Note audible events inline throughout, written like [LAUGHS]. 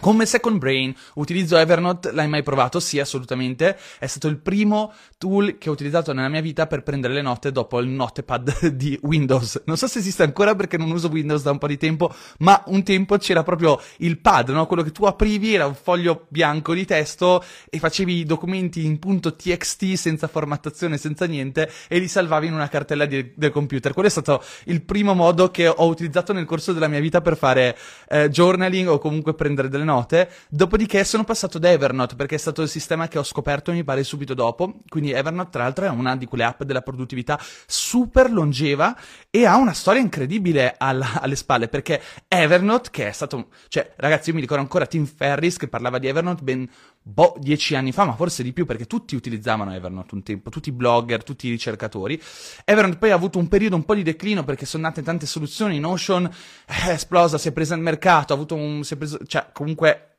Come Second Brain utilizzo Evernote, l'hai mai provato? Sì, assolutamente. È stato il primo tool che ho utilizzato nella mia vita per prendere le note dopo il notepad [LAUGHS] di Windows. Non so se esiste ancora perché non uso Windows da un po' di tempo, ma un tempo c'era proprio il pad, no? Quello che tu aprivi era un foglio bianco di testo e facevi i documenti in punto .txt senza formattazione, senza niente e li salvavi in una cartella di, del computer. Quello è stato il primo modo che ho utilizzato nel corso della mia vita per fare eh, journaling o comunque prendere delle note. Dopodiché sono passato da Evernote perché è stato il sistema che ho scoperto, mi pare, subito dopo. Quindi Evernote, tra l'altro, è una di quelle app della produttività super longeva e ha una storia incredibile alla, alle spalle perché Evernote, che è stato, cioè, ragazzi, io mi ricordo ancora Tim Ferris che parlava di Evernote ben boh, dieci anni fa, ma forse di più perché tutti utilizzavano Evernote un tempo, tutti i blogger, tutti i ricercatori. Evernote poi ha avuto un periodo un po' di declino perché sono nate tante soluzioni, Notion è esplosa, si è presa il mercato, ha avuto un, si è preso, cioè comunque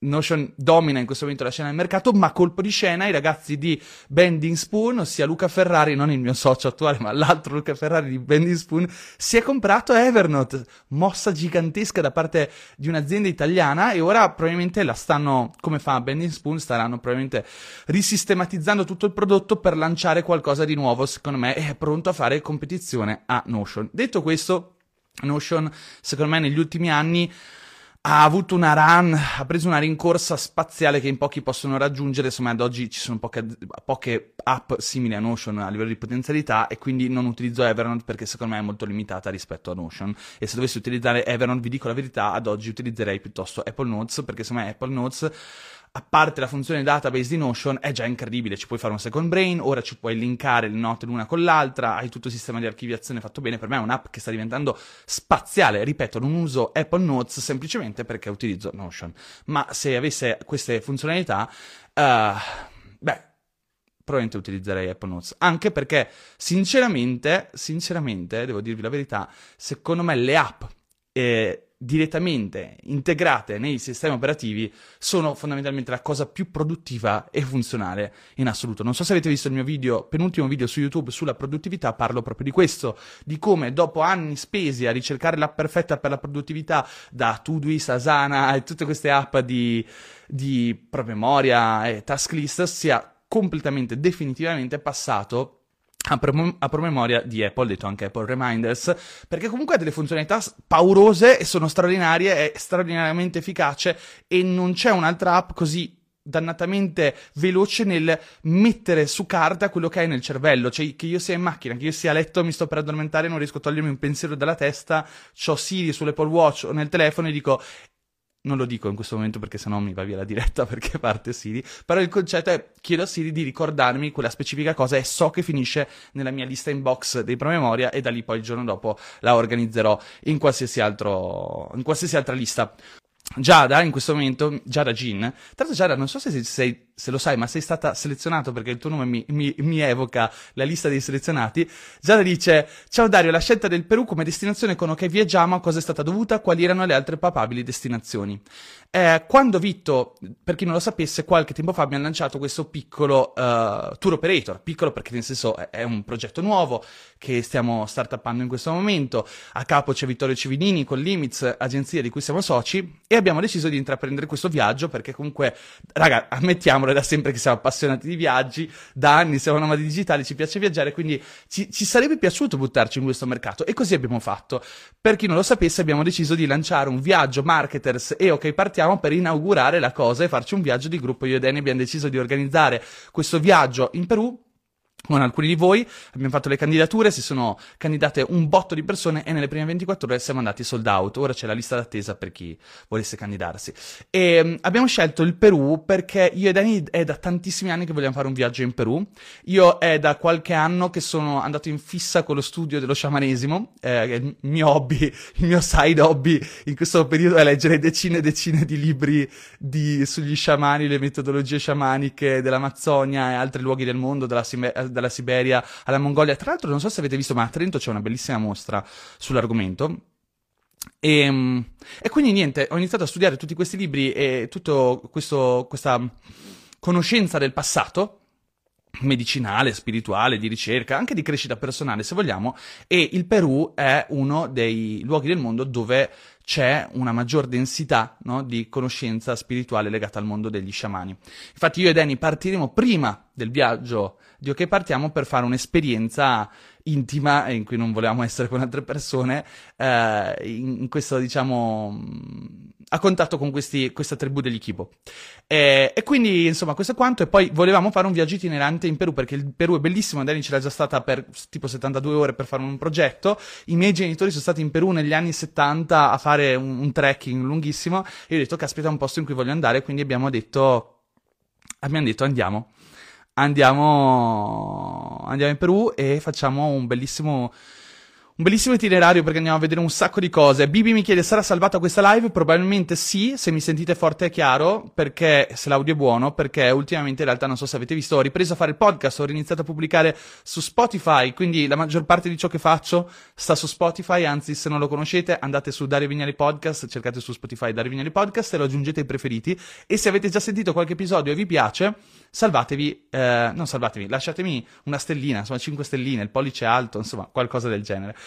Notion domina in questo momento la scena del mercato, ma colpo di scena i ragazzi di Bending Spoon, ossia Luca Ferrari, non il mio socio attuale, ma l'altro Luca Ferrari di Bending Spoon, si è comprato Evernote, mossa gigantesca da parte di un'azienda italiana e ora probabilmente la stanno, come fa Bending Spoon, staranno probabilmente risistematizzando tutto il prodotto per lanciare qualcosa di nuovo, secondo me, e è pronto a fare competizione a Notion. Detto questo, Notion, secondo me, negli ultimi anni ha avuto una run, ha preso una rincorsa spaziale che in pochi possono raggiungere, insomma ad oggi ci sono poche, poche app simili a Notion a livello di potenzialità e quindi non utilizzo Evernote perché secondo me è molto limitata rispetto a Notion. E se dovessi utilizzare Evernote vi dico la verità, ad oggi utilizzerei piuttosto Apple Notes perché secondo me Apple Notes a parte la funzione database di Notion, è già incredibile. Ci puoi fare un second brain, ora ci puoi linkare le note l'una con l'altra, hai tutto il sistema di archiviazione fatto bene. Per me è un'app che sta diventando spaziale. Ripeto, non uso Apple Notes semplicemente perché utilizzo Notion. Ma se avesse queste funzionalità, uh, beh, probabilmente utilizzerei Apple Notes. Anche perché, sinceramente, sinceramente, devo dirvi la verità, secondo me le app eh, direttamente integrate nei sistemi operativi sono fondamentalmente la cosa più produttiva e funzionale in assoluto. Non so se avete visto il mio video, penultimo video su YouTube sulla produttività, parlo proprio di questo, di come dopo anni spesi a ricercare l'app perfetta per la produttività da Todoist, Asana e tutte queste app di, di promemoria e task list sia completamente, definitivamente passato a, pro- a promemoria di Apple, detto anche Apple Reminders, perché comunque ha delle funzionalità paurose e sono straordinarie, è straordinariamente efficace e non c'è un'altra app così dannatamente veloce nel mettere su carta quello che hai nel cervello, cioè che io sia in macchina, che io sia a letto, mi sto per addormentare, non riesco a togliermi un pensiero dalla testa, ho Siri sull'Apple Watch o nel telefono e dico non lo dico in questo momento perché sennò mi va via la diretta [LAUGHS] perché parte Siri, però il concetto è chiedo a Siri di ricordarmi quella specifica cosa e so che finisce nella mia lista inbox dei promemoria e da lì poi il giorno dopo la organizzerò in qualsiasi, altro, in qualsiasi altra lista. Giada in questo momento, Giada Jean, tra l'altro Giada non so se sei se lo sai, ma sei stata selezionato perché il tuo nome mi, mi, mi, evoca la lista dei selezionati. Giada dice: Ciao Dario, la scelta del Perù come destinazione con cui viaggiamo cosa è stata dovuta? Quali erano le altre papabili destinazioni? Eh, quando Vitto, per chi non lo sapesse, qualche tempo fa abbiamo lanciato questo piccolo uh, tour operator, piccolo perché nel senso è, è, un progetto nuovo che stiamo startuppando in questo momento. A capo c'è Vittorio Civinini con Limits, agenzia di cui siamo soci, e abbiamo deciso di intraprendere questo viaggio perché comunque, raga, ammettiamolo è da sempre che siamo appassionati di viaggi, da anni siamo nomadi digitali, ci piace viaggiare, quindi ci, ci, sarebbe piaciuto buttarci in questo mercato e così abbiamo fatto. Per chi non lo sapesse abbiamo deciso di lanciare un viaggio marketers e ok partiamo per inaugurare la cosa e farci un viaggio di gruppo. Io e Danny abbiamo deciso di organizzare questo viaggio in Perù con alcuni di voi, abbiamo fatto le candidature, si sono candidate un botto di persone e nelle prime 24 ore siamo andati sold out. Ora c'è la lista d'attesa per chi volesse candidarsi. E um, abbiamo scelto il Perù perché io e Dani è da tantissimi anni che vogliamo fare un viaggio in Perù. Io è da qualche anno che sono andato in fissa con lo studio dello sciamanesimo, eh, il mio hobby, il mio side hobby in questo periodo è leggere decine e decine di libri di, sugli sciamani, le metodologie sciamaniche dell'Amazzonia e altri luoghi del mondo, della, dalla Siberia alla Mongolia. Tra l'altro, non so se avete visto, ma a Trento c'è una bellissima mostra sull'argomento. E, ehm, e, quindi niente, ho iniziato a studiare tutti questi libri e tutta questa conoscenza del passato medicinale, spirituale, di ricerca, anche di crescita personale se vogliamo, e il Perù è uno dei luoghi del mondo dove c'è una maggior densità no, di conoscenza spirituale legata al mondo degli sciamani. Infatti io e Danny partiremo prima del viaggio di OK Partiamo per fare un'esperienza intima in cui non volevamo essere con altre persone, eh, in, in, questo, diciamo, a contatto con questi, questa tribù degli Kibo. E, e, quindi, insomma, questo è quanto. E poi volevamo fare un viaggio itinerante in Perù, perché il Perù è bellissimo, Dani ce l'ha già stata per tipo 72 ore per fare un progetto. I miei genitori sono stati in Perù negli anni 70 a fare un, un trekking lunghissimo, e io ho detto, caspita, è un posto in cui voglio andare, quindi abbiamo detto, abbiamo detto andiamo andiamo, andiamo in Perù e facciamo un bellissimo un bellissimo itinerario perché andiamo a vedere un sacco di cose. Bibi mi chiede, sarà salvata questa live? Probabilmente sì, se mi sentite forte e chiaro, perché se l'audio è buono, perché ultimamente in realtà non so se avete visto, ho ripreso a fare il podcast, ho iniziato a pubblicare su Spotify, quindi la maggior parte di ciò che faccio sta su Spotify, anzi se non lo conoscete andate su Dario Vignali Podcast, cercate su Spotify Dario Vignali Podcast e lo aggiungete ai preferiti e se avete già sentito qualche episodio e vi piace, salvatevi, eh, non salvatevi, lasciatemi una stellina, insomma 5 stelline, il pollice alto, insomma qualcosa del genere.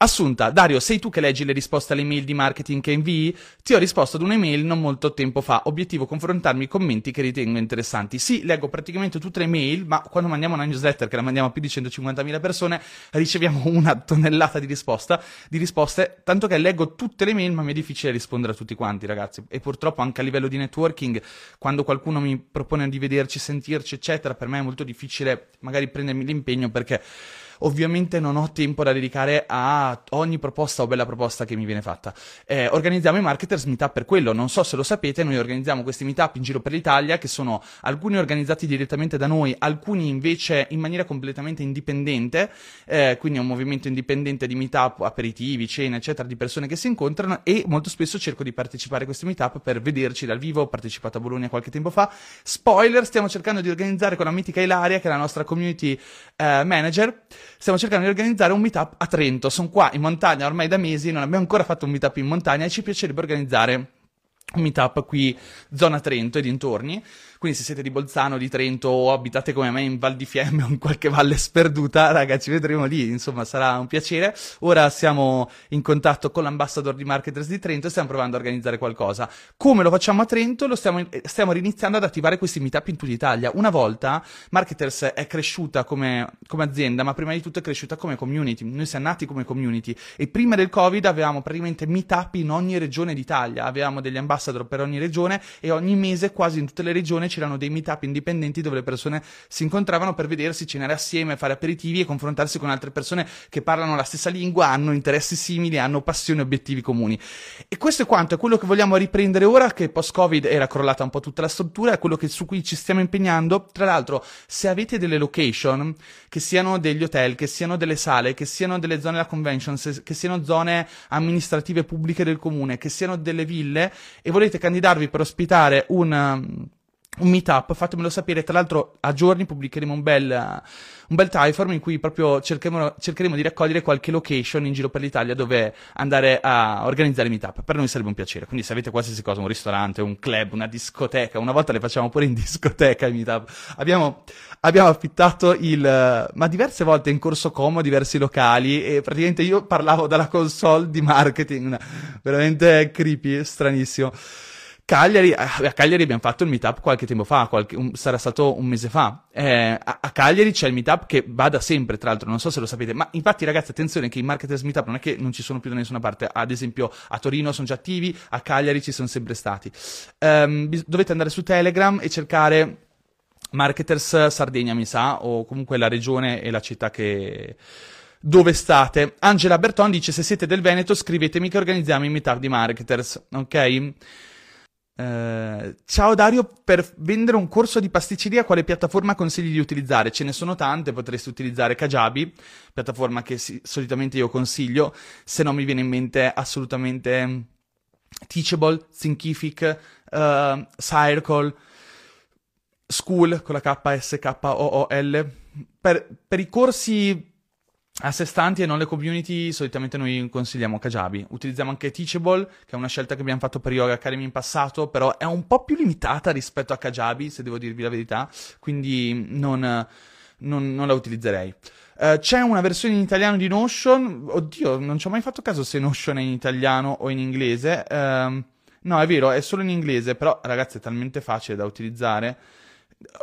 Assunta, Dario, sei tu che leggi le risposte alle email di marketing che invii? Ti ho risposto ad un'email non molto tempo fa. Obiettivo confrontarmi i commenti che ritengo interessanti. Sì, leggo praticamente tutte le mail, ma quando mandiamo una newsletter che la mandiamo a più di 150.000 persone, riceviamo [LAUGHS] una tonnellata di, risposta, di risposte, tanto che leggo tutte le mail, ma mi è difficile rispondere a tutti quanti, ragazzi. E purtroppo anche a livello di networking, quando qualcuno mi propone di vederci, sentirci, eccetera, per me è molto difficile magari prendermi l'impegno perché ovviamente non ho tempo da dedicare a ogni proposta o bella proposta che mi viene fatta. Eh, organizziamo i marketers meetup per quello, non so se lo sapete, noi organizziamo questi meetup in giro per l'Italia che sono alcuni organizzati direttamente da noi, alcuni invece in maniera completamente indipendente, eh, quindi è un movimento indipendente di meetup, aperitivi, cene, eccetera, di persone che si incontrano e molto spesso cerco di partecipare a questi meetup per vederci dal vivo, ho partecipato a Bologna qualche tempo fa. Spoiler, stiamo cercando di organizzare con la mitica Ilaria, che è la nostra community eh, manager, stiamo cercando di organizzare un meetup a Trento. Sono qua in montagna ormai da mesi, non abbiamo ancora fatto un meetup in montagna e ci piacerebbe organizzare meetup qui, zona Trento e dintorni. Quindi se siete di Bolzano, di Trento o abitate come me in Val di Fiemme [LAUGHS] o in qualche valle sperduta, ragazzi, ci vedremo lì, insomma, sarà un piacere. Ora siamo in contatto con l'ambassador di Marketers di Trento e stiamo provando a organizzare qualcosa. Come lo facciamo a Trento? Lo stiamo, stiamo iniziando ad attivare questi meetup in tutta Italia. Una volta Marketers è cresciuta come, come azienda, ma prima di tutto è cresciuta come community. Noi siamo nati come community e prima del Covid avevamo praticamente meetup in ogni regione d'Italia. Avevamo degli ambassador per ogni regione e ogni mese quasi in tutte le regioni c'erano dei meetup indipendenti dove le persone si incontravano per vedersi, cenare assieme, fare aperitivi e confrontarsi con altre persone che parlano la stessa lingua, hanno interessi simili, hanno passioni e obiettivi comuni. E questo è quanto, è quello che vogliamo riprendere ora, che post-Covid era crollata un po' tutta la struttura, è quello che, su cui ci stiamo impegnando. Tra l'altro, se avete delle location, che siano degli hotel, che siano delle sale, che siano delle zone da convention, che siano zone amministrative pubbliche del comune, che siano delle ville, e volete candidarvi per ospitare un un meetup, fatemelo sapere. Tra l'altro, a giorni pubblicheremo un bel, un bel typeform in cui proprio cercheremo, cercheremo, di raccogliere qualche location in giro per l'Italia dove andare a organizzare meetup. Per noi sarebbe un piacere. Quindi, se avete qualsiasi cosa, un ristorante, un club, una discoteca, una volta le facciamo pure in [LAUGHS] discoteca i meetup. Abbiamo, abbiamo affittato il, ma diverse volte in corso Como, diversi locali e praticamente io parlavo dalla console di marketing. Veramente creepy, stranissimo. Cagliari, a Cagliari abbiamo fatto il meetup qualche tempo fa, qualche, un, sarà stato un mese fa. Eh, a, a, Cagliari c'è il meetup che va da sempre, tra l'altro, non so se lo sapete, ma infatti ragazzi attenzione che i marketers meetup non è che non ci sono più da nessuna parte, ad esempio a Torino sono già attivi, a Cagliari ci sono sempre stati. Um, dovete andare su Telegram e cercare Marketers Sardegna, mi sa, o comunque la regione e la città che dove state. Angela Berton dice se siete del Veneto scrivetemi che organizziamo i meetup di marketers, ok? Uh, ciao Dario, per vendere un corso di pasticceria quale piattaforma consigli di utilizzare? Ce ne sono tante, potresti utilizzare Kajabi, piattaforma che si, solitamente io consiglio, se no mi viene in mente assolutamente Teachable, Thinkific, uh, Circle, School con la K S K O O L. Per, per i corsi a sé stanti e non le community, solitamente noi consigliamo Kajabi. Utilizziamo anche Teachable, che è una scelta che abbiamo fatto per Yoga Academy in passato, però è un po' più limitata rispetto a Kajabi, se devo dirvi la verità, quindi non, non, non la utilizzerei. Uh, c'è una versione in italiano di Notion, oddio, non ci ho mai fatto caso se Notion è in italiano o in inglese. Uh, no, è vero, è solo in inglese, però ragazzi è talmente facile da utilizzare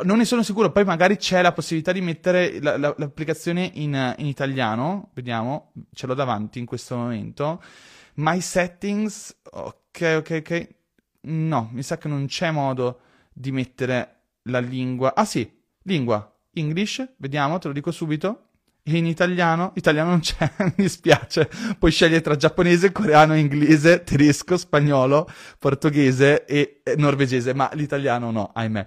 non ne sono sicuro, poi magari c'è la possibilità di mettere la, la, l'applicazione in, in, italiano, vediamo, ce l'ho davanti in questo momento. My settings, ok, ok, ok. No, mi sa che non c'è modo di mettere la lingua. Ah sì, lingua, English, vediamo, te lo dico subito. E in italiano, italiano non c'è, [LAUGHS] mi dispiace. Puoi scegliere tra giapponese, coreano, inglese, tedesco, spagnolo, portoghese e norvegese, ma l'italiano no, ahimè.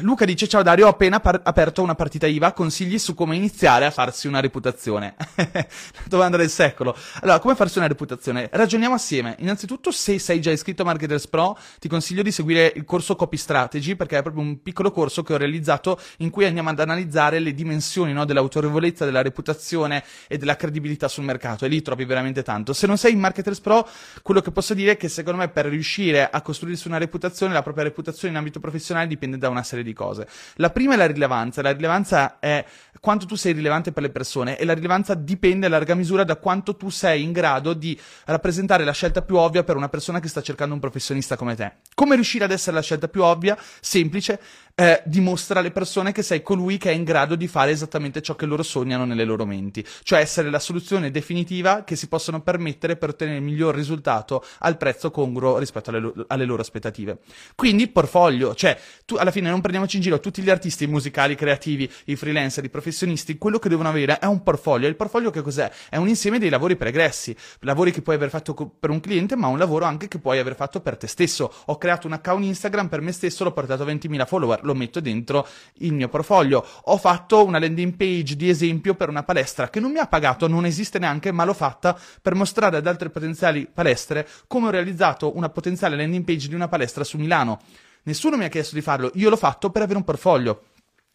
Luca dice: Ciao Dario, ho appena par- aperto una partita IVA. Consigli su come iniziare a farsi una reputazione. [LAUGHS] Domanda del secolo. Allora, come farsi una reputazione? Ragioniamo assieme. Innanzitutto, se sei già iscritto a Marketers Pro, ti consiglio di seguire il corso Copy Strategy, perché è proprio un piccolo corso che ho realizzato in cui andiamo ad analizzare le dimensioni no, dell'autorevolezza, della reputazione e della credibilità sul mercato. E lì trovi veramente tanto. Se non sei in Marketers Pro, quello che posso dire è che secondo me per riuscire a costruirsi una reputazione, la propria reputazione in ambito professionale dipende da una serie di cose. La prima è la rilevanza. La rilevanza è quanto tu sei rilevante per le persone e la rilevanza dipende a larga misura da quanto tu sei in grado di rappresentare la scelta più ovvia per una persona che sta cercando un professionista come te. Come riuscire ad essere la scelta più ovvia? Semplice, eh, dimostra alle persone che sei colui che è in grado di fare esattamente ciò che loro sognano nelle loro menti, cioè essere la soluzione definitiva che si possono permettere per ottenere il miglior risultato al prezzo congruo rispetto alle, lo- alle loro aspettative. Quindi, portfolio, cioè, tu alla fine non prendiamoci in giro tutti gli artisti musicali, creativi, i freelancer, i professionisti, quello che devono avere è un portfolio. Il portfolio che cos'è? È un insieme dei lavori pregressi, lavori che puoi aver fatto co- per un cliente, ma un lavoro anche che puoi aver fatto per te stesso. Ho creato un account Instagram per me stesso, l'ho portato a 20.000 follower, lo metto dentro il mio portfolio. Ho fatto una landing page di esempio per una palestra che non mi ha pagato, non esiste neanche, ma l'ho fatta per mostrare ad altre potenziali palestre come ho realizzato una potenziale landing page di una palestra su Milano. Nessuno mi ha chiesto di farlo, io l'ho fatto per avere un portfolio.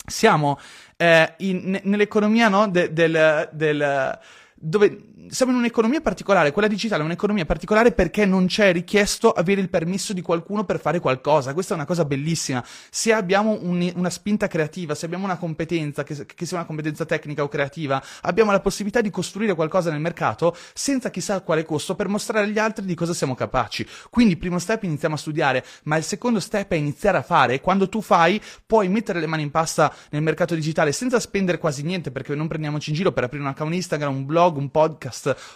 Siamo eh, in, nell'economia no, de, del, del dove siamo in un'economia particolare, quella digitale è un'economia particolare perché non c'è richiesto avere il permesso di qualcuno per fare qualcosa. Questa è una cosa bellissima. Se abbiamo un, una spinta creativa, se abbiamo una competenza, che, che, sia una competenza tecnica o creativa, abbiamo la possibilità di costruire qualcosa nel mercato senza chissà quale costo per mostrare agli altri di cosa siamo capaci. Quindi il primo step iniziamo a studiare, ma il secondo step è iniziare a fare. Quando tu fai, puoi mettere le mani in pasta nel mercato digitale senza spendere quasi niente perché non prendiamoci in giro per aprire un account Instagram, un blog, un podcast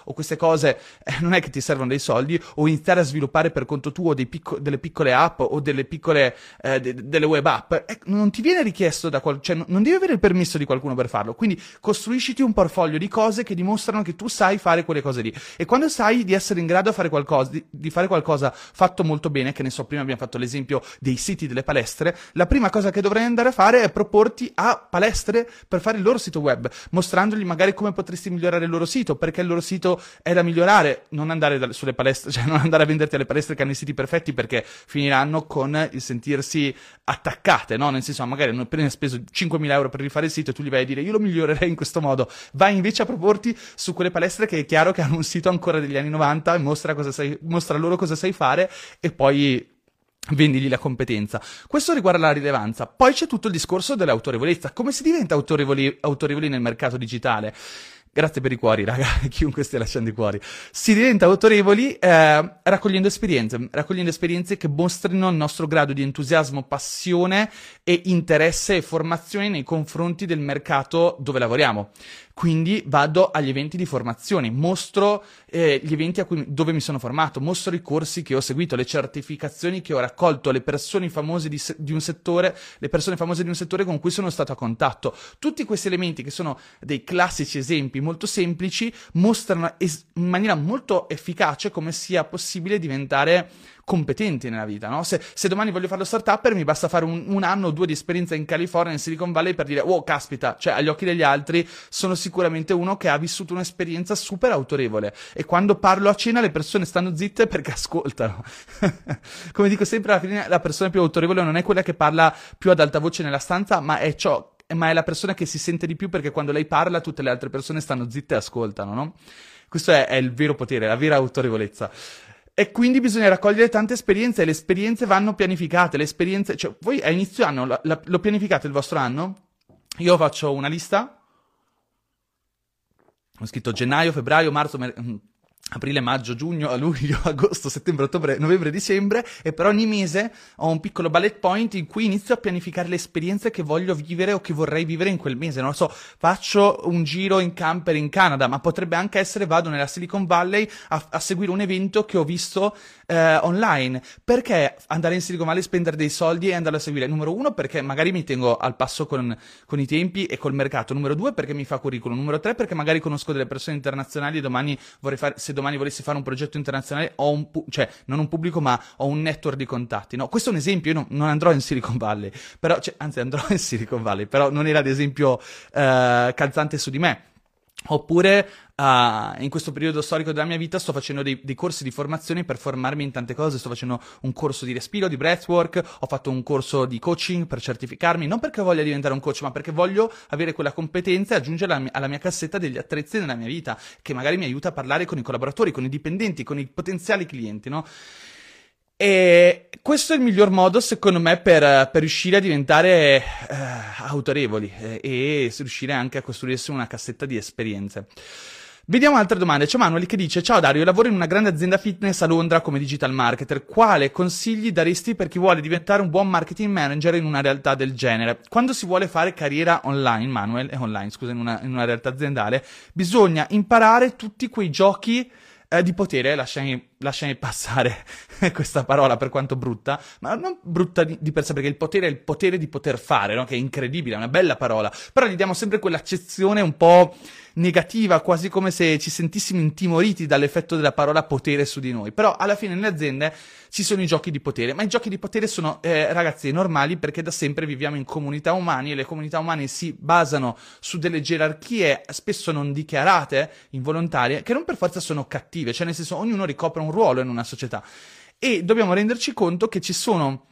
o queste cose eh, non è che ti servono dei soldi o iniziare a sviluppare per conto tuo picco- delle piccole app o delle piccole eh, de- delle web app eh, non ti viene richiesto da qualcuno cioè non devi avere il permesso di qualcuno per farlo. Quindi costruisciti un portfolio di cose che dimostrano che tu sai fare quelle cose lì. E quando sai di essere in grado fare qualcosa, di, di fare qualcosa fatto molto bene che ne so prima abbiamo fatto l'esempio dei siti delle palestre la prima cosa che dovrai andare a fare è proporti a palestre per fare il loro sito web mostrandogli magari come potresti migliorare il loro sito perché il loro sito è da migliorare, non andare da, sulle palestre, [LAUGHS] cioè non andare a venderti alle palestre che hanno i siti perfetti perché finiranno con il sentirsi attaccate, no? Nel senso, magari hanno appena speso 5.000 euro per rifare il sito e tu gli vai a dire io lo migliorerei in questo modo. Vai invece a proporti su quelle palestre che è chiaro che hanno un sito ancora degli anni 90 e mostra, sai, mostra loro cosa sai fare e poi vendigli la competenza. Questo riguarda la rilevanza. Poi c'è tutto il discorso dell'autorevolezza. Come si diventa autorevoli, autorevoli nel mercato digitale? Grazie per i cuori, raga, [LAUGHS] chiunque stia lasciando i cuori. Si diventa autorevoli eh, raccogliendo esperienze, raccogliendo esperienze che mostrino il nostro grado di entusiasmo, passione e interesse e formazione nei confronti del mercato dove lavoriamo. Quindi vado agli eventi di formazione, mostro eh, gli eventi cui, dove mi sono formato, mostro i corsi che ho seguito, le certificazioni che ho raccolto, le persone famose di, di un settore, le persone famose di un settore con cui sono stato a contatto. Tutti questi elementi che sono dei classici esempi molto semplici mostrano es- in maniera molto efficace come sia possibile diventare competenti nella vita, no? Se, se domani voglio fare lo startup, mi basta fare un, un, anno o due di esperienza in California, in Silicon Valley, per dire, oh, caspita, cioè agli occhi degli altri sono sicuramente uno che ha vissuto un'esperienza super autorevole. E quando parlo a cena le persone stanno zitte perché [LAUGHS] ascoltano. Come dico sempre, alla fine la persona più autorevole non è quella che parla più ad alta voce nella stanza, ma è ciò ma è la persona che si sente di più perché quando lei parla tutte le altre persone stanno zitte e ascoltano, no? Questo è, è il vero potere, la vera autorevolezza. E quindi bisogna raccogliere tante esperienze e le esperienze vanno pianificate. Le esperienze, cioè, voi a inizio anno la, la, lo pianificate il vostro anno? Io faccio una lista. Ho scritto gennaio, febbraio, marzo, mer- aprile, maggio, giugno, [LAUGHS] luglio, agosto, settembre, ottobre, novembre, dicembre e per ogni mese ho un piccolo bullet point in cui inizio a pianificare le esperienze che voglio vivere o che vorrei vivere in quel mese. Non lo so, faccio un giro in camper in Canada, ma potrebbe anche essere vado nella Silicon Valley a, a seguire un evento che ho visto eh, online. Perché andare in Silicon Valley, spendere dei soldi e andare a seguire? Numero uno, perché magari mi tengo al passo con, con i tempi e col mercato. Numero due, perché mi fa curriculum. Numero tre, perché magari conosco delle persone internazionali e domani vorrei fare, se domani volessi fare un progetto internazionale, ho un, pu- cioè non un pubblico, ma ho un network di contatti. No? Questo è un esempio, io non, non andrò in Silicon Valley, però, cioè, anzi andrò in Silicon Valley, però non era ad esempio eh, calzante su di me. Oppure uh, in questo periodo storico della mia vita sto facendo dei, dei, corsi di formazione per formarmi in tante cose. Sto facendo un corso di respiro, di breathwork, ho fatto un corso di coaching per certificarmi, non perché voglia diventare un coach, ma perché voglio avere quella competenza e aggiungere alla mia, alla mia cassetta degli attrezzi nella mia vita, che magari mi aiuta a parlare con i collaboratori, con i dipendenti, con i potenziali clienti, no? E questo è il miglior modo, secondo me, per, per riuscire a diventare eh, autorevoli eh, e riuscire anche a costruirsi una cassetta di esperienze. Vediamo altre domande. C'è Manuel che dice: Ciao Dario, lavoro in una grande azienda fitness a Londra come digital marketer. Quale consigli daresti per chi vuole diventare un buon marketing manager in una realtà del genere? Quando si vuole fare carriera online, Manuel, eh, online, scusa, in una, in una realtà aziendale, bisogna imparare tutti quei giochi eh, di potere, lasciami, lasciami passare [LAUGHS] questa parola per quanto brutta, ma non brutta di, di, per sé, perché il potere è il potere di poter fare, no? che è incredibile, è una bella parola, però gli diamo sempre quell'accezione un po' negativa, quasi come se ci sentissimo intimoriti dall'effetto della parola potere su di noi. Però alla fine nelle aziende ci sono i giochi di potere, ma i giochi di potere sono, eh, ragazzi, normali perché da sempre viviamo in comunità umane e le comunità umane si basano su delle gerarchie spesso non dichiarate, involontarie, che non per forza sono cattive, cioè nel senso ognuno ricopre un ruolo in una società. E dobbiamo renderci conto che ci sono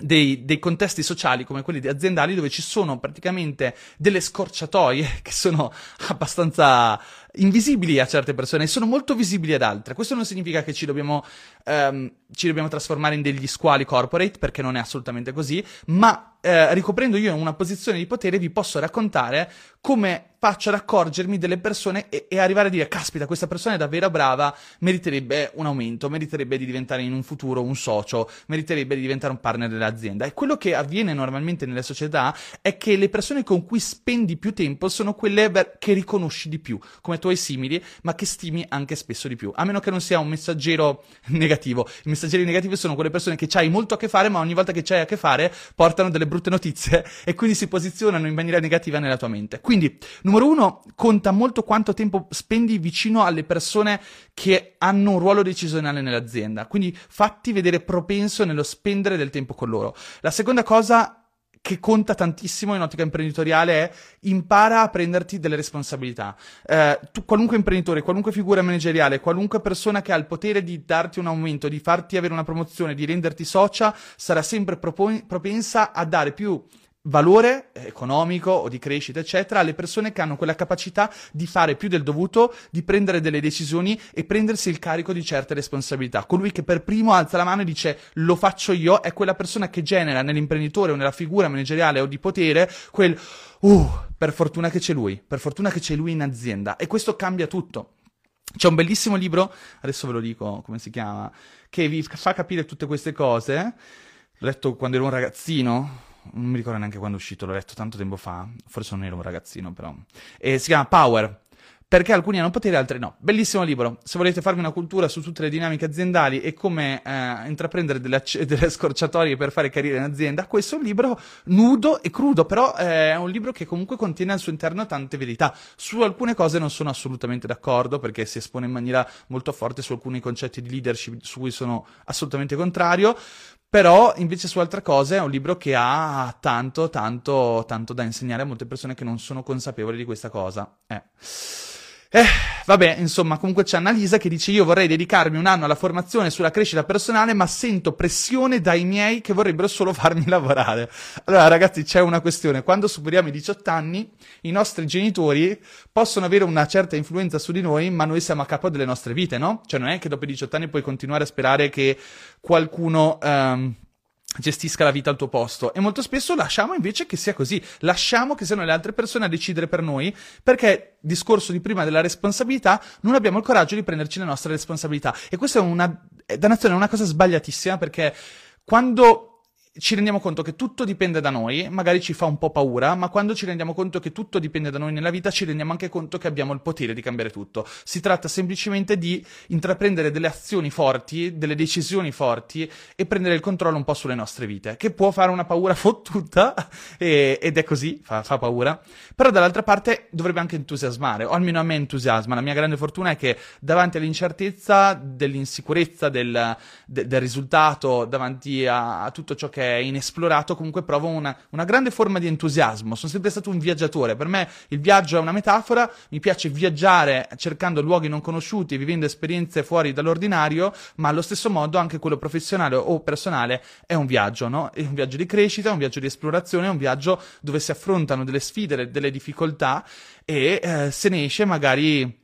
dei, dei, contesti sociali come quelli aziendali dove ci sono praticamente delle scorciatoie [LAUGHS] che sono abbastanza invisibili a certe persone e sono molto visibili ad altre. Questo non significa che ci dobbiamo, um, ci dobbiamo trasformare in degli squali corporate, perché non è assolutamente così, ma eh, ricoprendo io una posizione di potere vi posso raccontare come faccio ad accorgermi delle persone e, e, arrivare a dire caspita questa persona è davvero brava meriterebbe un aumento meriterebbe di diventare in un futuro un socio meriterebbe di diventare un partner dell'azienda. E quello che avviene normalmente nelle società è che le persone con cui spendi più tempo sono quelle che riconosci di più come tuoi simili ma che stimi anche spesso di più. A meno che non sia un messaggero [LAUGHS] negativo. I messaggeri negativi sono quelle persone che c'hai molto a che fare ma ogni volta che c'hai a che fare portano delle brutte notizie e quindi si posizionano in maniera negativa nella tua mente quindi Numero uno, conta molto quanto tempo spendi vicino alle persone che hanno un ruolo decisionale nell'azienda, quindi fatti vedere propenso nello spendere del tempo con loro. La seconda cosa che conta tantissimo in ottica imprenditoriale è impara a prenderti delle responsabilità. Eh, tu, qualunque imprenditore, qualunque figura manageriale, qualunque persona che ha il potere di darti un aumento, di farti avere una promozione, di renderti socia, sarà sempre propon- propensa a dare più valore economico o di crescita, eccetera, alle persone che hanno quella capacità di fare più del dovuto, di prendere delle decisioni e prendersi il carico di certe responsabilità. Colui che per primo alza la mano e dice lo faccio io è quella persona che genera nell'imprenditore o nella figura manageriale o di potere quel uh, per fortuna che c'è lui, per fortuna che c'è lui in azienda e questo cambia tutto. C'è un bellissimo libro, adesso ve lo dico come si chiama, che vi fa capire tutte queste cose. L'ho letto quando ero un ragazzino, non mi ricordo neanche quando è uscito, l'ho letto tanto tempo fa, forse non ero un ragazzino però. E si chiama Power, perché alcuni hanno potere e altri no. Bellissimo libro. Se volete farvi una cultura su tutte le dinamiche aziendali e come eh, intraprendere delle, acc- [LAUGHS] delle, scorciatorie per fare carriera in azienda, questo è un libro nudo e crudo, però eh, è un libro che comunque contiene al suo interno tante verità. Su alcune cose non sono assolutamente d'accordo perché si espone in maniera molto forte su alcuni concetti di leadership su cui sono assolutamente contrario, però invece su altre cose è un libro che ha tanto, tanto, tanto da insegnare a molte persone che non sono consapevoli di questa cosa. Eh. Eh, vabbè, insomma, comunque c'è Annalisa che dice io vorrei dedicarmi un anno alla formazione sulla crescita personale, ma sento pressione dai miei che vorrebbero solo farmi [LAUGHS] lavorare. Allora, ragazzi, c'è una questione. Quando superiamo i 18 anni, i nostri genitori possono avere una certa influenza su di noi, ma noi siamo a capo delle nostre vite, no? Cioè non è che dopo i 18 anni puoi continuare a sperare che qualcuno... Um, gestisca la vita al tuo posto. E molto spesso lasciamo invece che sia così, lasciamo che siano le altre persone a decidere per noi perché discorso di prima della responsabilità non abbiamo il coraggio di prenderci le nostre responsabilità. E questa è una dannazione, è una cosa sbagliatissima perché quando ci rendiamo conto che tutto dipende da noi, magari ci fa un po' paura, ma quando ci rendiamo conto che tutto dipende da noi nella vita, ci rendiamo anche conto che abbiamo il potere di cambiare tutto. Si tratta semplicemente di intraprendere delle azioni forti, delle decisioni forti e prendere il controllo un po' sulle nostre vite, che può fare una paura [LAUGHS] fottuta, e, ed è così, fa, fa, paura, però dall'altra parte dovrebbe anche entusiasmare, o almeno a me entusiasma. La mia grande fortuna è che davanti all'incertezza, dell'insicurezza del, de, del risultato, davanti a, a tutto ciò che inesplorato, comunque provo una, una, grande forma di entusiasmo. Sono sempre stato un viaggiatore. Per me il viaggio è una metafora, mi piace viaggiare cercando luoghi non conosciuti, vivendo esperienze fuori dall'ordinario, ma allo stesso modo anche quello professionale o personale è un viaggio, no? È un viaggio di crescita, è un viaggio di esplorazione, è un viaggio dove si affrontano delle sfide, delle difficoltà e eh, se ne esce magari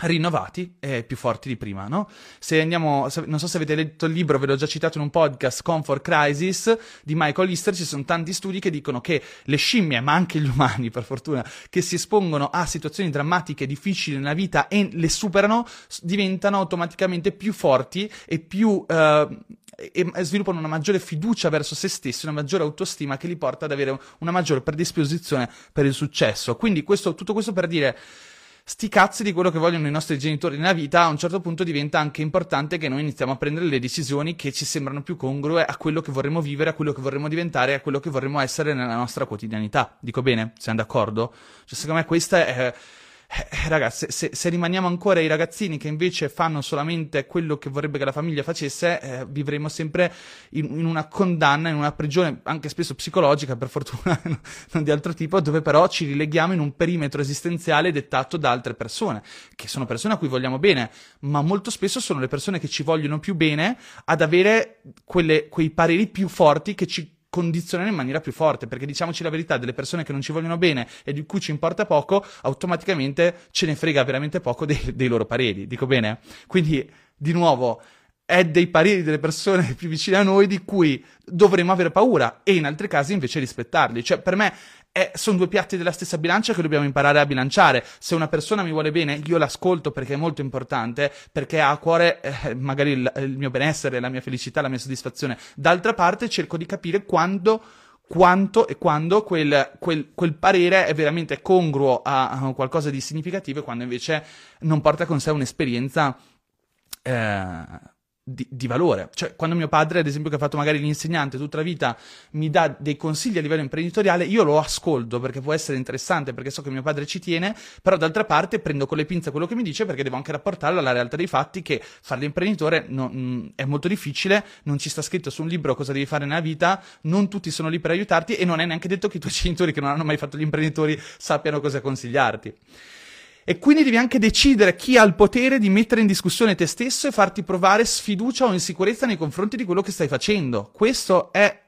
rinnovati e più forti di prima, no? Se andiamo, non so se avete letto il libro, ve l'ho già citato in un podcast, Comfort Crisis di Michael Lister, ci sono tanti studi che dicono che le scimmie, ma anche gli umani, per fortuna, che si espongono a situazioni drammatiche, difficili nella vita e le superano, diventano automaticamente più forti e più uh, e sviluppano una maggiore fiducia verso se stessi, una maggiore autostima che li porta ad avere una maggiore predisposizione per il successo. Quindi questo, tutto questo per dire sti cazzi di quello che vogliono i nostri genitori nella vita, a un certo punto diventa anche importante che noi iniziamo a prendere le decisioni che ci sembrano più congrue a quello che vorremmo vivere, a quello che vorremmo diventare, a quello che vorremmo essere nella nostra quotidianità. Dico bene? Siamo d'accordo? Cioè, secondo me questa è eh, ragazzi, se, se, rimaniamo ancora i ragazzini che invece fanno solamente quello che vorrebbe che la famiglia facesse, eh, vivremo sempre in, in, una condanna, in una prigione anche spesso psicologica, per fortuna, [LAUGHS] non di altro tipo, dove però ci rileghiamo in un perimetro esistenziale dettato da altre persone, che sono persone a cui vogliamo bene, ma molto spesso sono le persone che ci vogliono più bene ad avere quelle, quei pareri più forti che ci condizionare in maniera più forte, perché diciamoci la verità, delle persone che non ci vogliono bene e di cui ci importa poco, automaticamente ce ne frega veramente poco dei, dei loro pareri, dico bene? Quindi, di nuovo, è dei pareri delle persone [LAUGHS] più vicine a noi di cui dovremmo avere paura e in altri casi invece rispettarli. Cioè, per me è, sono due piatti della stessa bilancia che dobbiamo imparare a bilanciare. Se una persona mi vuole bene, io l'ascolto perché è molto importante, perché ha a cuore eh, magari il, il mio benessere, la mia felicità, la mia soddisfazione. D'altra parte cerco di capire quando quanto e quando quel, quel, quel, parere è veramente congruo a, a, qualcosa di significativo e quando invece non porta con sé un'esperienza eh, di, di, valore. Cioè, quando mio padre, ad esempio, che ha fatto magari l'insegnante tutta la vita, mi dà dei consigli a livello imprenditoriale, io lo ascolto perché può essere interessante, perché so che mio padre ci tiene, però d'altra parte prendo con le pinze quello che mi dice perché devo anche rapportarlo alla realtà dei fatti che fare l'imprenditore non, mm, è molto difficile, non ci sta scritto su un libro cosa devi fare nella vita, non tutti sono lì per aiutarti e non è neanche detto che i tuoi [LAUGHS] genitori che non hanno mai fatto gli imprenditori sappiano cosa consigliarti. E quindi devi anche decidere chi ha il potere di mettere in discussione te stesso e farti provare sfiducia o insicurezza nei confronti di quello che stai facendo. Questo è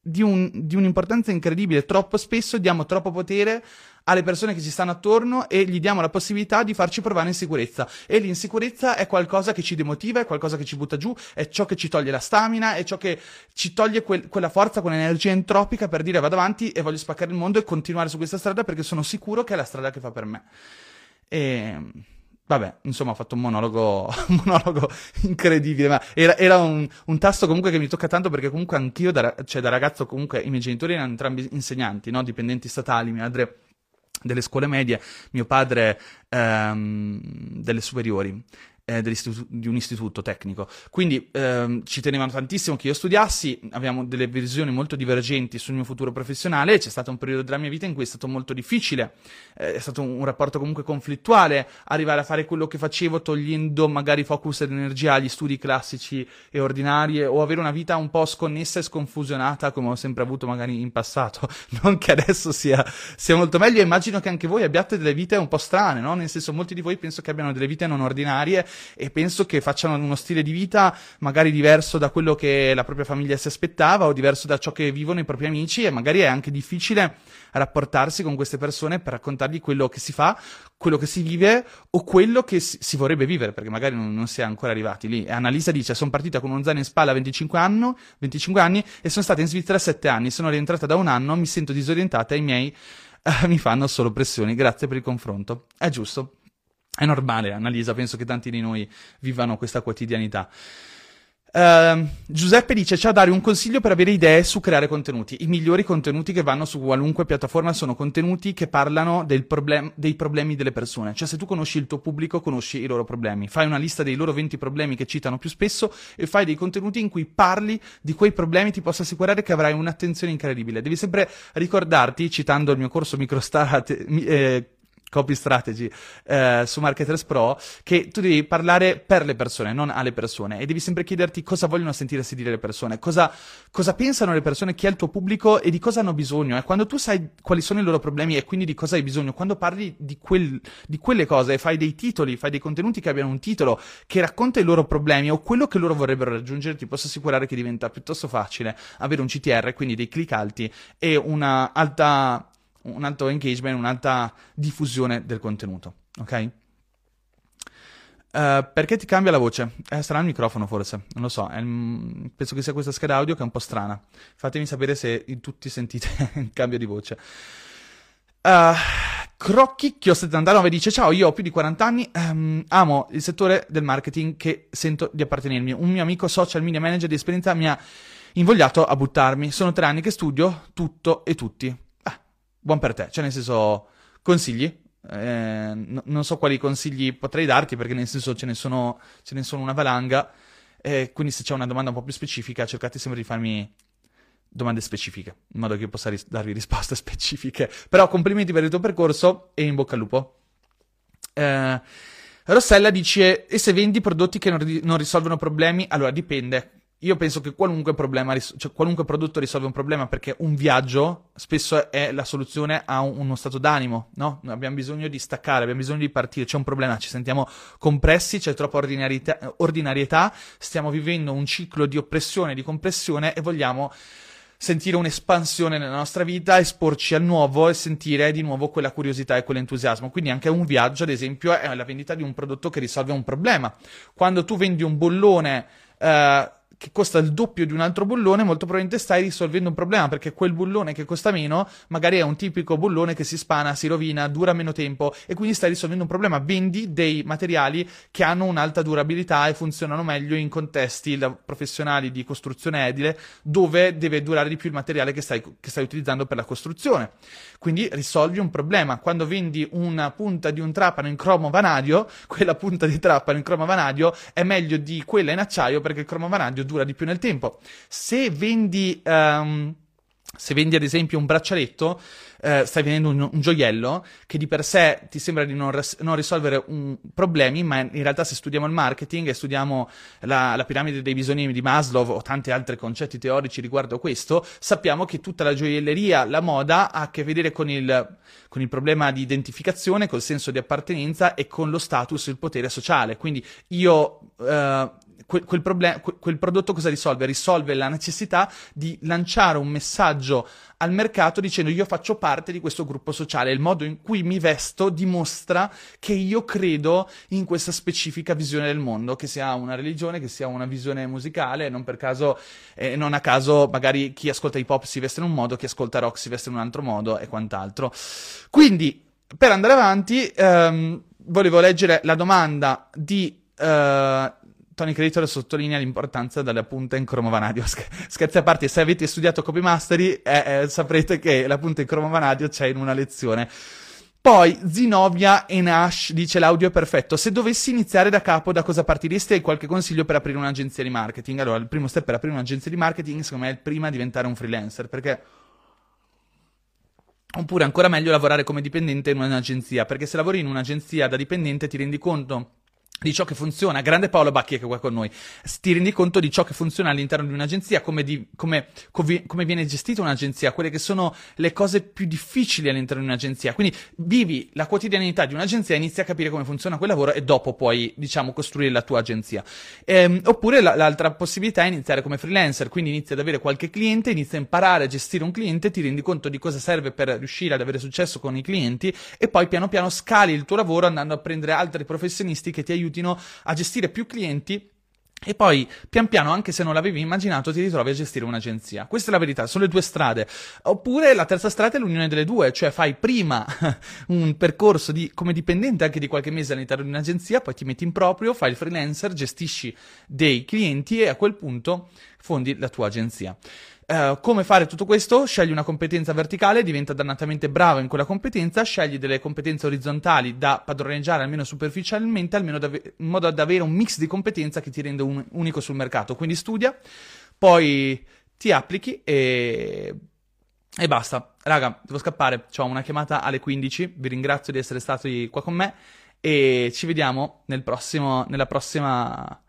di, un, di, un'importanza incredibile. Troppo spesso diamo troppo potere alle persone che ci stanno attorno e gli diamo la possibilità di farci provare insicurezza. E l'insicurezza è qualcosa che ci demotiva, è qualcosa che ci butta giù, è ciò che ci toglie la stamina, è ciò che ci toglie quel, quella forza, quell'energia entropica per dire vado avanti e voglio spaccare il mondo e continuare su questa strada perché sono sicuro che è la strada che fa per me. E Vabbè, insomma, ho fatto un monologo, [LAUGHS] un monologo incredibile, ma era, era un, un, tasto comunque che mi tocca tanto perché comunque anch'io, da, cioè da ragazzo comunque i miei genitori erano entrambi insegnanti, no? dipendenti statali, mia madre delle scuole medie, mio padre ehm, delle superiori eh, di un istituto tecnico. Quindi ehm, ci tenevano tantissimo che io studiassi, avevamo delle visioni molto divergenti sul mio futuro professionale, c'è stato un periodo della mia vita in cui è stato molto difficile, eh, è stato un, un, rapporto comunque conflittuale, arrivare a fare quello che facevo togliendo magari focus ed energia agli studi classici e ordinari o avere una vita un po' sconnessa e sconfusionata come ho sempre avuto magari in passato, [LAUGHS] non che adesso sia, sia molto meglio, immagino che anche voi abbiate delle vite un po' strane, no? nel senso molti di voi penso che abbiano delle vite non ordinarie e penso che facciano uno stile di vita magari diverso da quello che la propria famiglia si aspettava o diverso da ciò che vivono i propri amici e magari è anche difficile rapportarsi con queste persone per raccontargli quello che si fa, quello che si vive o quello che si, vorrebbe vivere, perché magari non, non, si è ancora arrivati lì. E Annalisa dice: Sono partita con uno zaino in spalla a 25, anno, 25 anni e sono stata in Svizzera 7 anni. Sono rientrata da un anno, mi sento disorientata e i miei eh, mi fanno solo pressioni. Grazie per il confronto. È giusto. È normale, Annalisa, penso che tanti di noi vivano questa quotidianità. Uh, Giuseppe dice: Ciao Dario, un consiglio per avere idee su creare contenuti. I migliori contenuti che vanno su qualunque piattaforma sono contenuti che parlano problem- dei problemi delle persone. Cioè, se tu conosci il tuo pubblico, conosci i loro problemi. Fai una lista dei loro 20 problemi che citano più spesso e fai dei contenuti in cui parli di quei problemi. Ti posso assicurare che avrai un'attenzione incredibile. Devi sempre ricordarti, citando il mio corso Microstar. Eh, copy strategy eh, su Marketers Pro che tu devi parlare per le persone, non alle persone e devi sempre chiederti cosa vogliono sentirsi dire le persone, cosa, cosa pensano le persone, chi è il tuo pubblico e di cosa hanno bisogno. E quando tu sai quali sono i loro problemi e quindi di cosa hai bisogno, quando parli di, quel, di quelle cose e fai dei titoli, fai dei contenuti che abbiano un titolo che racconta i loro problemi o quello che loro vorrebbero raggiungere, ti posso assicurare che diventa piuttosto facile avere un CTR, quindi dei click alti e una alta un alto engagement, un'alta diffusione del contenuto, ok? Uh, perché ti cambia la voce? Eh, sarà il microfono forse, non lo so, il, penso che sia questa scheda audio che è un po' strana. Fatemi sapere se tutti sentite [LAUGHS] il cambio di voce. Uh, Crocchicchio 79 dice ciao io ho più di 40 anni um, amo il settore del marketing che sento di appartenermi un mio amico social media manager di esperienza mi ha invogliato a buttarmi sono tre anni che studio tutto e tutti buon per te, cioè nel senso consigli, eh, n- non so quali consigli potrei darti perché nel senso ce ne sono, ce ne sono una valanga, eh, quindi se c'è una domanda un po' più specifica cercate sempre di farmi domande specifiche, in modo che io possa ris- darvi risposte [LAUGHS] specifiche. Però complimenti per il tuo percorso e in bocca al lupo. Eh, Rossella dice, e se vendi prodotti che non, ri- non risolvono problemi? Allora dipende. Io penso che qualunque problema, cioè qualunque prodotto risolve un problema perché un viaggio spesso è la soluzione a un, uno stato d'animo, no? Abbiamo bisogno di staccare, abbiamo bisogno di partire, c'è un problema, ci sentiamo compressi, c'è troppa ordinarietà, ordinarietà stiamo vivendo un ciclo di oppressione, di compressione e vogliamo sentire un'espansione nella nostra vita, esporci al nuovo e sentire di nuovo quella curiosità e quell'entusiasmo. Quindi anche un viaggio, ad esempio, è la vendita di un prodotto che risolve un problema. Quando tu vendi un bollone... Eh, che costa il doppio di un altro bullone, molto probabilmente stai risolvendo un problema perché quel bullone che costa meno magari è un tipico bullone che si spana, si rovina, dura meno tempo e quindi stai risolvendo un problema. Vendi dei materiali che hanno un'alta durabilità e funzionano meglio in contesti professionali di costruzione edile dove deve durare di più il materiale che stai, che stai utilizzando per la costruzione. Quindi risolvi un problema. Quando vendi una punta di un trapano in cromo vanadio, [LAUGHS] quella punta di trapano in cromo vanadio è meglio di quella in acciaio perché il cromo vanadio dura di più nel tempo. Se vendi, um, se vendi ad esempio un braccialetto, eh, stai vendendo un, un, gioiello che di per sé ti sembra di non, res- non, risolvere un problemi, ma in realtà se studiamo il marketing e studiamo la, la piramide dei bisogni di Maslow o tanti altri concetti teorici riguardo questo, sappiamo che tutta la gioielleria, la moda ha a che vedere con il, con il problema di identificazione, col senso di appartenenza e con lo status il potere sociale. Quindi io eh, quel, quel, problem- quel prodotto cosa risolve? Risolve la necessità di lanciare un messaggio al mercato dicendo io faccio parte di questo gruppo sociale, il modo in cui mi vesto dimostra che io credo in questa specifica visione del mondo, che sia una religione, che sia una visione musicale, non per caso, eh, non a caso magari chi ascolta hip hop si veste in un modo, chi ascolta rock si veste in un altro modo e quant'altro. Quindi, per andare avanti, ehm, volevo leggere la domanda di uh, Tony Creator sottolinea l'importanza della punta in Chroma Vanadio. [LAUGHS] Scherzi a parte, se avete studiato Copy Mastery, eh, eh, saprete che la punta in Chroma Vanadio c'è in una lezione. Poi Zinovia e Nash dice l'audio è perfetto. Se dovessi iniziare da capo, da cosa partiresti? Hai qualche consiglio per aprire un'agenzia di marketing? Allora, il primo step per aprire un'agenzia di marketing, secondo me, è il prima diventare un freelancer, perché Oppure ancora meglio lavorare come dipendente in un'agenzia, perché se lavori in un'agenzia da dipendente ti rendi conto di ciò che funziona, grande Paolo Bacchi che è qua con noi, ti rendi conto di ciò che funziona all'interno di un'agenzia, come, di, come, come, viene gestita un'agenzia, quelle che sono le cose più difficili all'interno di un'agenzia. Quindi vivi la quotidianità di un'agenzia, inizi a capire come funziona quel lavoro e dopo puoi, diciamo, costruire la tua agenzia. Ehm, oppure la, l'altra possibilità è iniziare come freelancer, quindi inizi ad avere qualche cliente, inizi a imparare a gestire un cliente, ti rendi conto di cosa serve per riuscire ad avere successo con i clienti e poi piano piano scali il tuo lavoro andando a prendere altri professionisti che ti aiutino aiutino a gestire più clienti e poi, pian piano, anche se non l'avevi immaginato, ti ritrovi a gestire un'agenzia. Questa è la verità, sono le due strade. Oppure la terza strada è l'unione delle due, cioè fai prima [LAUGHS] un percorso di, come dipendente anche di qualche mese all'interno di un'agenzia, poi ti metti in proprio, fai il freelancer, gestisci dei clienti e a quel punto fondi la tua agenzia. Uh, come fare tutto questo? Scegli una competenza verticale, diventa dannatamente bravo in quella competenza, scegli delle competenze orizzontali da padroneggiare almeno superficialmente, almeno in modo da avere un mix di competenza che ti rende un, unico sul mercato. Quindi studia, poi ti applichi e, e basta. Raga, devo scappare, ho una chiamata alle 15, vi ringrazio di essere stati qua con me e ci vediamo nel prossimo, nella prossima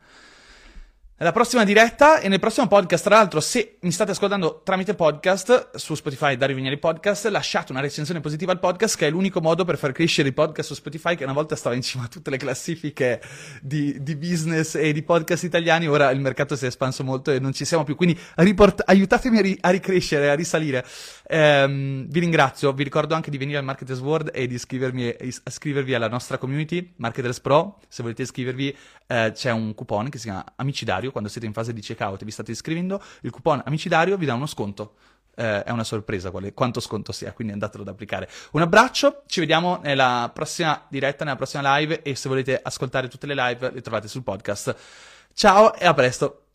nella prossima diretta e nel prossimo podcast. Tra l'altro, se mi state ascoltando tramite podcast su Spotify, Dario Vignali Podcast, lasciate una recensione positiva al podcast, che è l'unico modo per far crescere il podcast su Spotify, che una volta stava in cima a tutte le classifiche di, di business e di podcast italiani. Ora il mercato si è espanso molto e non ci siamo più. Quindi riport- aiutatemi a, ri- a, ricrescere, a risalire. Ehm, vi ringrazio. Vi ricordo anche di venire al Marketers World e di iscrivervi alla nostra community, Marketers Pro. Se volete iscrivervi, eh, c'è un coupon che si chiama Amicidario Dario, quando siete in fase di checkout e vi state iscrivendo, il coupon Amici Dario vi dà uno sconto. Eh, è una sorpresa quale, quanto sconto sia, quindi andatelo ad applicare. Un abbraccio, ci vediamo nella prossima diretta, nella prossima live e se volete ascoltare tutte le live le trovate sul podcast. Ciao e a presto!